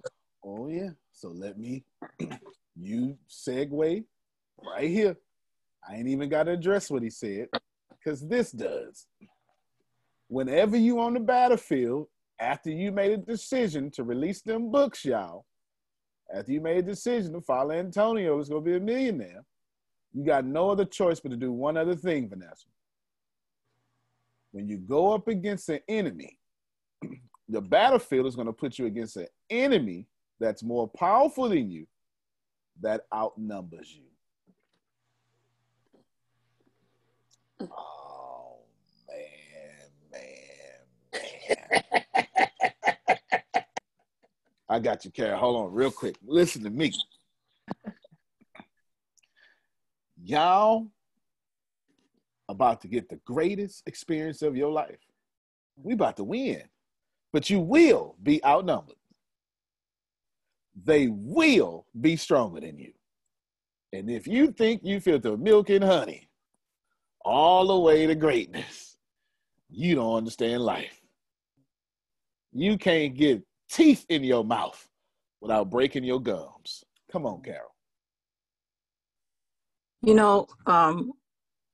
oh yeah. So let me you segue right here. I ain't even got to address what he said because this does. Whenever you on the battlefield, after you made a decision to release them books, y'all, after you made a decision to follow Antonio was going to be a millionaire, you got no other choice but to do one other thing, Vanessa. When you go up against an enemy, the battlefield is going to put you against an enemy that's more powerful than you, that outnumbers you. Oh man, man, man. I got you, Carol. Hold on, real quick. Listen to me. Y'all about to get the greatest experience of your life. We about to win, but you will be outnumbered. They will be stronger than you. And if you think you feel the milk and honey all the way to greatness, you don't understand life. You can't get teeth in your mouth without breaking your gums. Come on, Carol. You know, um,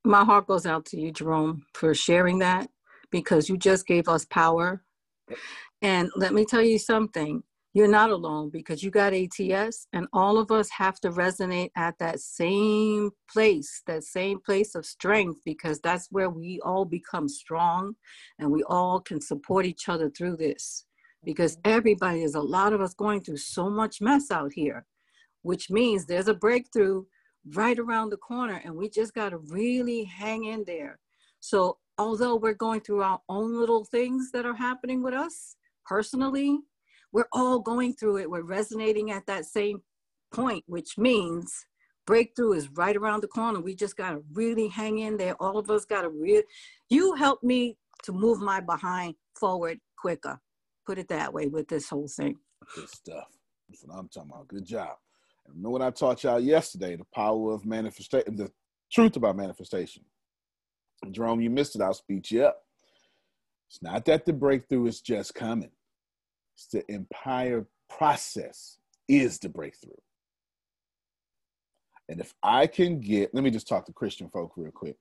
my heart goes out to you, Jerome, for sharing that because you just gave us power. And let me tell you something you're not alone because you got ATS, and all of us have to resonate at that same place, that same place of strength, because that's where we all become strong and we all can support each other through this. Because everybody is a lot of us going through so much mess out here, which means there's a breakthrough right around the corner and we just got to really hang in there. So, although we're going through our own little things that are happening with us personally, we're all going through it. We're resonating at that same point, which means breakthrough is right around the corner. We just got to really hang in there. All of us got to really, you help me to move my behind forward quicker. Put it that way with this whole thing. Good stuff. That's what I'm talking about. Good job. Remember what I taught y'all yesterday, the power of manifestation, the truth about manifestation. Jerome, you missed it. I'll speed you up. It's not that the breakthrough is just coming. It's the entire process is the breakthrough. And if I can get, let me just talk to Christian folk real quick.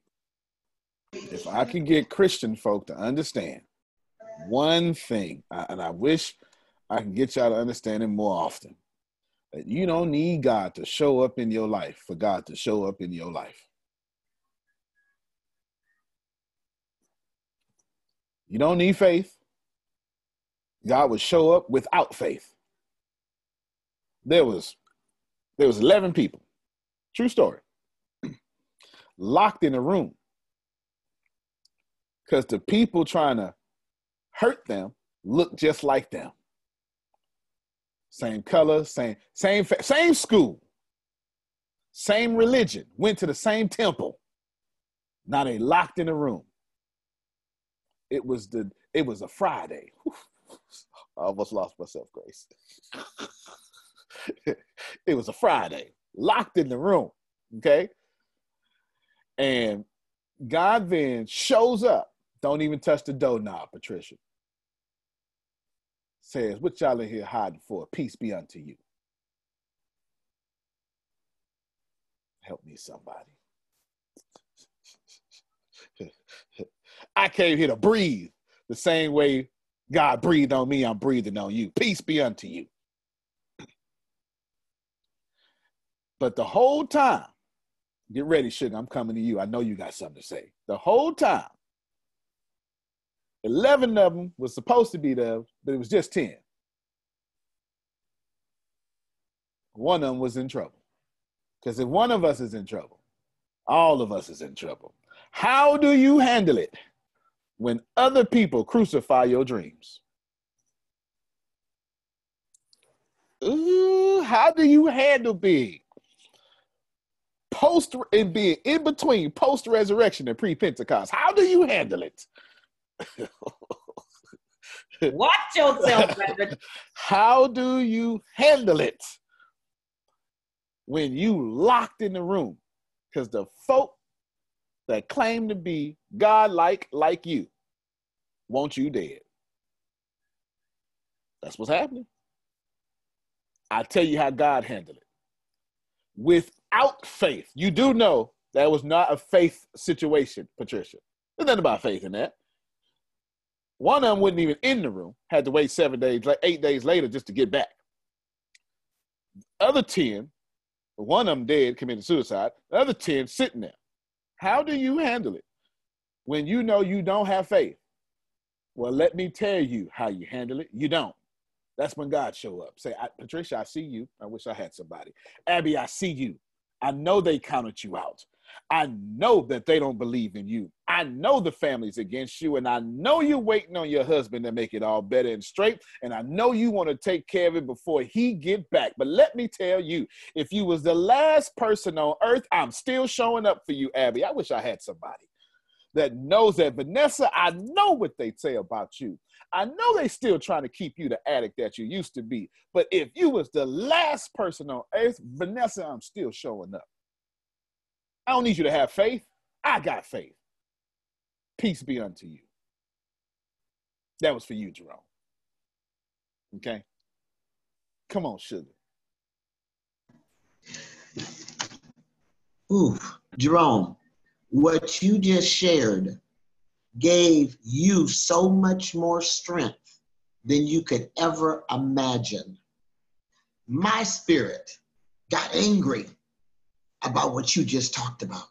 If I can get Christian folk to understand one thing, and I wish I can get y'all to understand it more often you don't need God to show up in your life for God to show up in your life. You don't need faith. God would show up without faith. There was there was 11 people. True story. Locked in a room. Cuz the people trying to hurt them looked just like them same color, same same same school, same religion, went to the same temple. Now they locked in a room. It was the it was a Friday. I almost lost myself, Grace. it was a Friday, locked in the room. Okay. And God then shows up. Don't even touch the doorknob, Patricia says, What y'all in here hiding for? Peace be unto you. Help me, somebody. I came here to breathe the same way God breathed on me, I'm breathing on you. Peace be unto you. But the whole time, Get ready, sugar. I'm coming to you. I know you got something to say. The whole time, 11 of them was supposed to be there, but it was just 10. One of them was in trouble. Because if one of us is in trouble, all of us is in trouble. How do you handle it when other people crucify your dreams? Ooh, how do you handle being post and being in between post resurrection and pre Pentecost? How do you handle it? Watch yourself, brother. How do you handle it when you locked in the room? Because the folk that claim to be God like like you want you dead. That's what's happening. I tell you how God handled it. Without faith, you do know that was not a faith situation, Patricia. There's nothing about faith in that. One of them wasn't even in the room, had to wait seven days, like eight days later just to get back. Other 10, one of them dead, committed suicide, the other 10 sitting there. How do you handle it when you know you don't have faith? Well, let me tell you how you handle it. You don't. That's when God show up. Say, I, Patricia, I see you. I wish I had somebody. Abby, I see you. I know they counted you out. I know that they don't believe in you. I know the family's against you, and I know you're waiting on your husband to make it all better and straight. And I know you want to take care of it before he get back. But let me tell you, if you was the last person on earth, I'm still showing up for you, Abby. I wish I had somebody that knows that Vanessa, I know what they say about you. I know they still trying to keep you the addict that you used to be. But if you was the last person on earth, Vanessa, I'm still showing up. I don't need you to have faith. I got faith. Peace be unto you. That was for you, Jerome. Okay? Come on, sugar. Ooh, Jerome, what you just shared gave you so much more strength than you could ever imagine. My spirit got angry about what you just talked about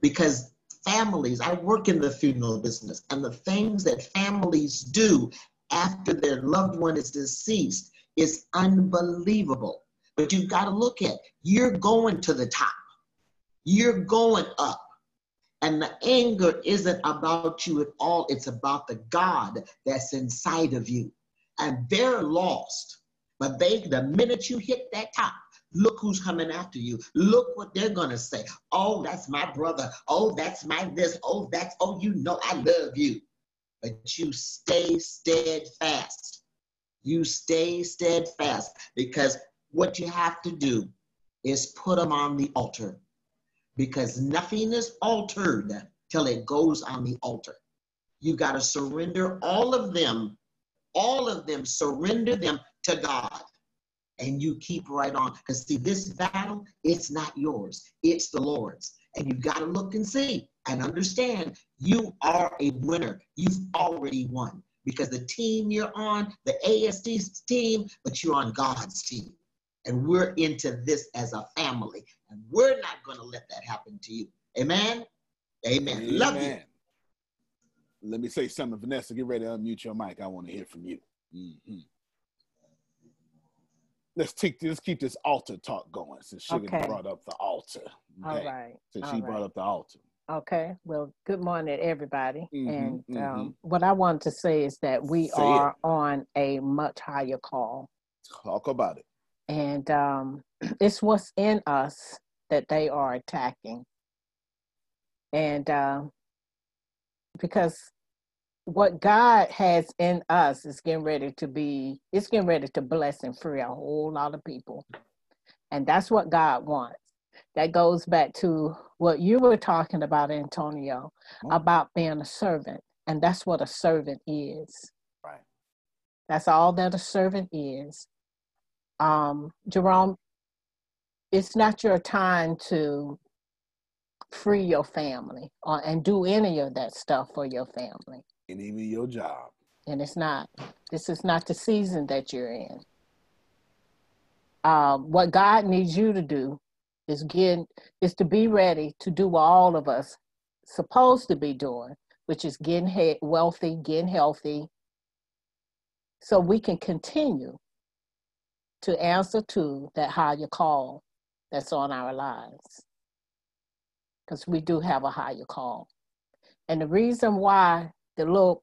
because families, I work in the funeral business, and the things that families do after their loved one is deceased is unbelievable. But you've got to look at you're going to the top, you're going up. And the anger isn't about you at all, it's about the God that's inside of you. And they're lost. But they, the minute you hit that top, look who's coming after you. Look what they're gonna say. Oh, that's my brother. Oh, that's my this. Oh, that's, oh, you know I love you. But you stay steadfast. You stay steadfast because what you have to do is put them on the altar because nothing is altered till it goes on the altar. You got to surrender all of them, all of them, surrender them to God. And you keep right on. Because see, this battle, it's not yours, it's the Lord's. And you've got to look and see and understand you are a winner. You've already won because the team you're on, the ATS team, but you're on God's team. And we're into this as a family. And we're not going to let that happen to you. Amen? Amen. Amen. Love you. Let me say something, Vanessa. Get ready to unmute your mic. I want to hear from you. Mm-hmm. Let's take let's keep this altar talk going since Sugar Okay. brought up the altar. All okay? right, Since all she brought up the altar. Okay, well, good morning, everybody. Mhm, and um, what I want to say is that we Say it. are on a much higher call. Talk about it. And um, it's what's in us that they are attacking. And um, because what God has in us is getting ready to be, it's getting ready to bless and free a whole lot of people. And that's what God wants. That goes back to what you were talking about, Antonio, about being a servant. And that's what a servant is. Right. That's all that a servant is. Um, Jerome, it's not your time to free your family or, and do any of that stuff for your family. And even your job. And it's not. This is not the season that you're in. Um, what God needs you to do is get is to be ready to do what all of us supposed to be doing, which is getting he- wealthy, getting healthy, so we can continue to answer to that higher call that's on our lives. Because we do have a higher call. And the reason why the little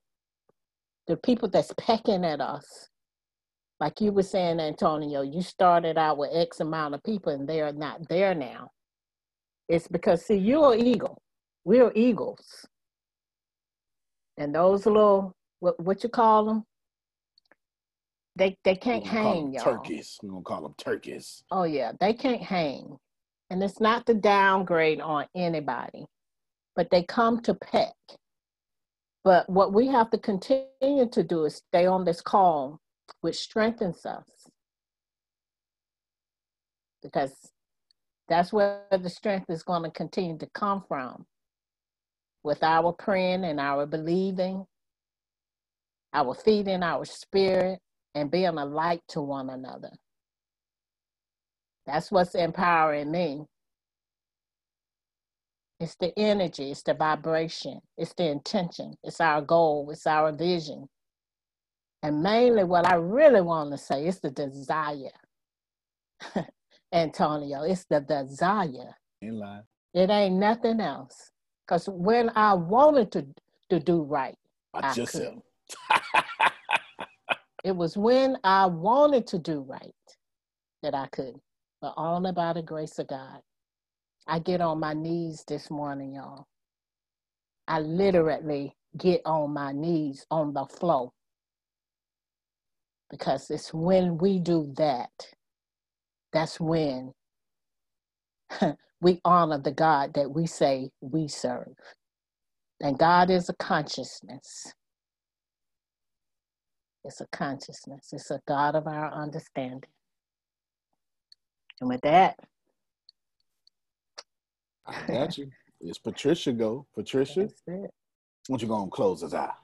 the people that's pecking at us, like you were saying, Antonio, you started out with X amount of people and they're not there now. It's because see, you're eagle. We're eagles. And those little what what you call them? They they can't hang, y'all. Turkeys. We're gonna call them turkeys. Oh yeah, they can't hang. And it's not to downgrade on anybody, but they come to peck. But what we have to continue to do is stay on this call, which strengthens us. Because that's where the strength is going to continue to come from. With our praying and our believing, our feeding our spirit, and being a light to one another. That's what's empowering me. It's the energy, it's the vibration, it's the intention, it's our goal, it's our vision. And mainly, what I really want to say is the desire. Antonio, it's the desire. In line. It ain't nothing else. Because when I wanted to, to do right, Watch yourself. it was when I wanted to do right that I could, but only by the grace of God. I get on my knees this morning, y'all. I literally get on my knees on the floor because it's when we do that, that's when we honor the God that we say we serve. And God is a consciousness. It's a consciousness. It's a God of our understanding. And with that, I got you. It's Patricia go. Patricia, what you gonna close us out?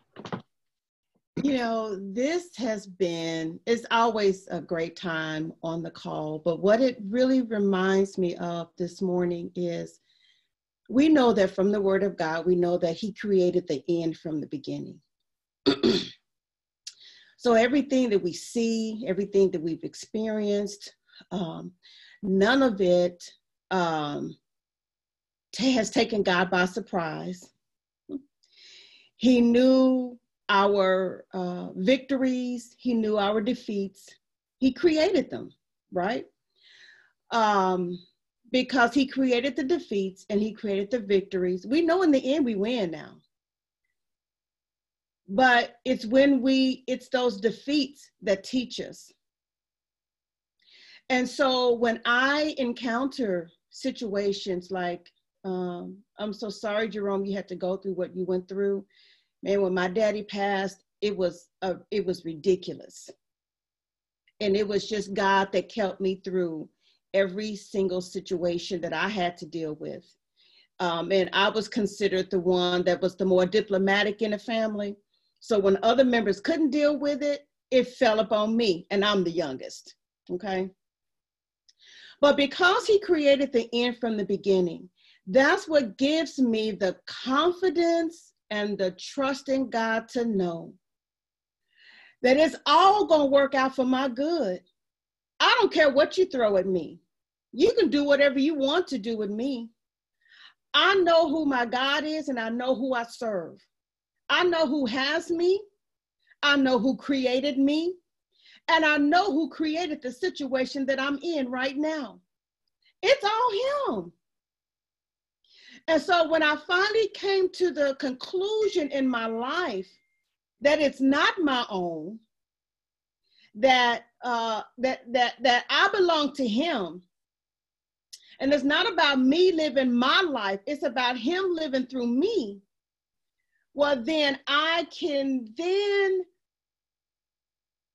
You know, this has been, it's always a great time on the call, but what it really reminds me of this morning is we know that from the Word of God, we know that He created the end from the beginning. so everything that we see, everything that we've experienced, um, none of it um, has taken God by surprise. He knew our uh, victories, He knew our defeats. He created them, right? Um, because He created the defeats and He created the victories. We know in the end we win now. But it's when we, it's those defeats that teach us. And so when I encounter situations like um, I'm so sorry, Jerome, you had to go through what you went through. Man, when my daddy passed, it was uh, it was ridiculous, and it was just God that kept me through every single situation that I had to deal with. Um, and I was considered the one that was the more diplomatic in the family. So when other members couldn't deal with it, it fell upon me, and I'm the youngest. Okay. But because he created the end from the beginning, that's what gives me the confidence and the trust in God to know that it's all going to work out for my good. I don't care what you throw at me. You can do whatever you want to do with me. I know who my God is and I know who I serve. I know who has me. I know who created me. And I know who created the situation that I'm in right now. It's all Him. And so when I finally came to the conclusion in my life that it's not my own, that uh, that that that I belong to Him, and it's not about me living my life; it's about Him living through me. Well, then I can then.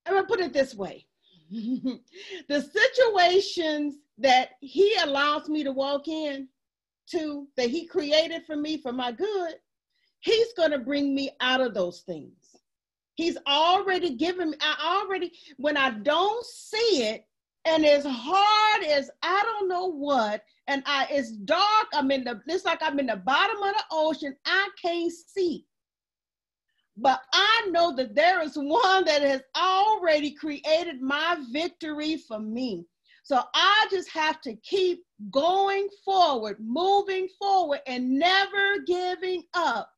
I'm gonna put it this way: the situations that He allows me to walk in to that he created for me for my good, he's going to bring me out of those things. He's already given me, I already, when I don't see it, and as hard as I don't know what, and I it's dark. I'm in the it's like I'm in the bottom of the ocean. I can't see. But I know that there is one that has already created my victory for me. So I just have to keep going forward, moving forward, and never giving up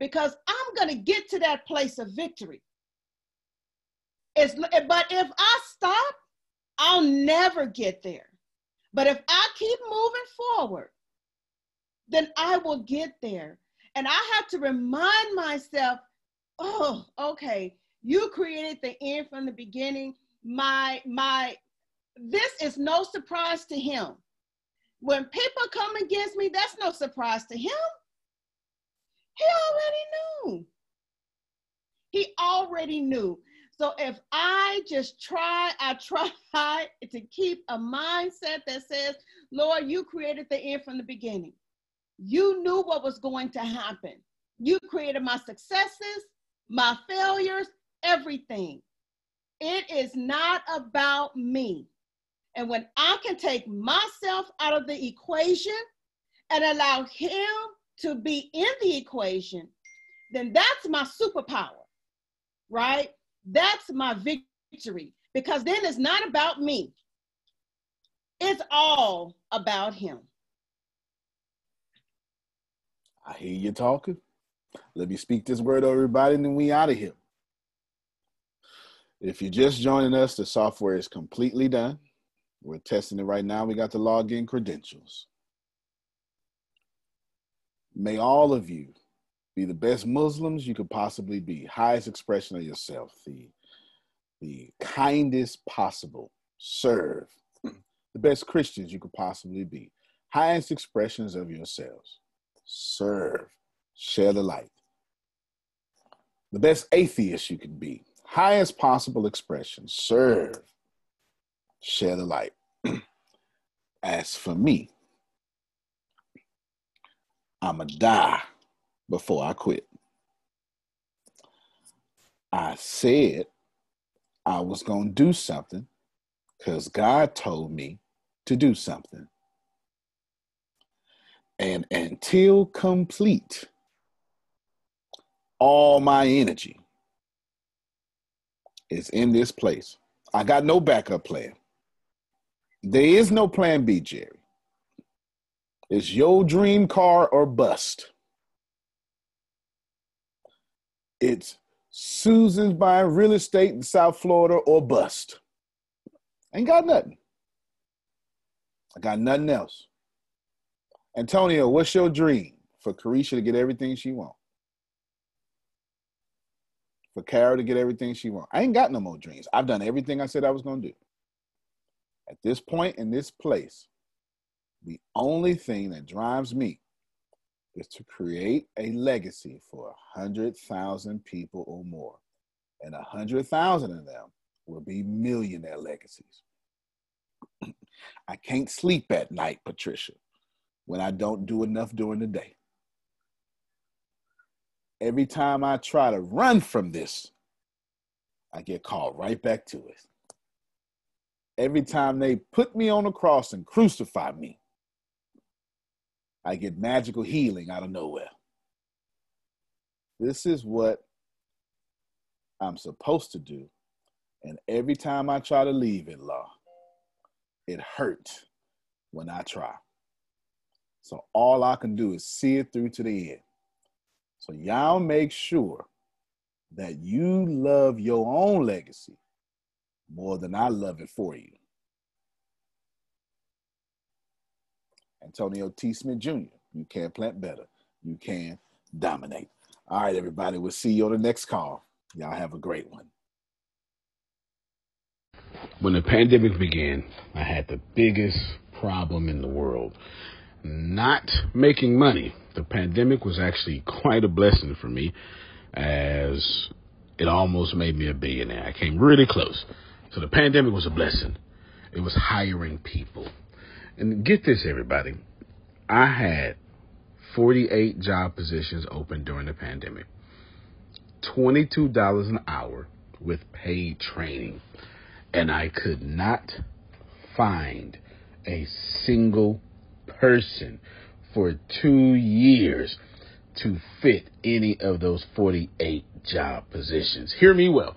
because I'm going to get to that place of victory. It's, but if I stop, I'll never get there. But if I keep moving forward, then I will get there. And I have to remind myself, oh, okay, you created the end from the beginning. My my this is no surprise to him. When people come against me, that's no surprise to him. He already knew. He already knew. So if I just try, I try to keep a mindset that says, Lord, you created the end from the beginning. You knew what was going to happen. You created my successes, my failures, everything. It is not about me. And when I can take myself out of the equation and allow Him to be in the equation, then that's my superpower, right? That's my victory because then it's not about me, it's all about Him. I hear you talking. Let me speak this word to everybody, and then we out of here. If you're just joining us, the software is completely done. We're testing it right now. We got the login credentials. May all of you be the best Muslims you could possibly be, highest expression of yourself, the, the kindest possible, serve, the best Christians you could possibly be, highest expressions of yourselves, serve, share the light, the best atheist you can be, highest possible expression, serve, share the light. As for me, I'ma die before I quit. I said I was going to do something because God told me to do something. And until complete, all my energy is in this place. I got no backup plan. There is no plan B, Jerry. It's your dream car or bust. It's Susan's buying real estate in South Florida or bust. Ain't got nothing. I got nothing else. Antonio, what's your dream for Carisha to get everything she wants? For Carol to get everything she wants. I ain't got no more dreams. I've done everything I said I was to do. At this point in this place, the only thing that drives me is to create a legacy for a 100,000 people or more. And a 100,000 of them will be millionaire legacies. I can't sleep at night, Patricia, when I don't do enough during the day. Every time I try to run from this, I get called right back to it. Every time they put me on the cross and crucify me, I get magical healing out of nowhere. This is what I'm supposed to do. And every time I try to leave it, law, it hurts when I try. So all I can do is see it through to the end. So y'all make sure that you love your own legacy more than I love it for you. Antonio T. Smith Jr. You can plant better. You can dominate. All right, everybody. We'll see you on the next call. Y'all have a great one. When the pandemic began, I had the biggest problem in the world not making money. The pandemic was actually quite a blessing for me as it almost made me a billionaire. I came really close. So the pandemic was a blessing. It was hiring people. And get this, everybody. I had 48 job positions open during the pandemic, $22 an hour with paid training. And I could not find a single person for two years to fit any of those 48 job positions. Hear me well.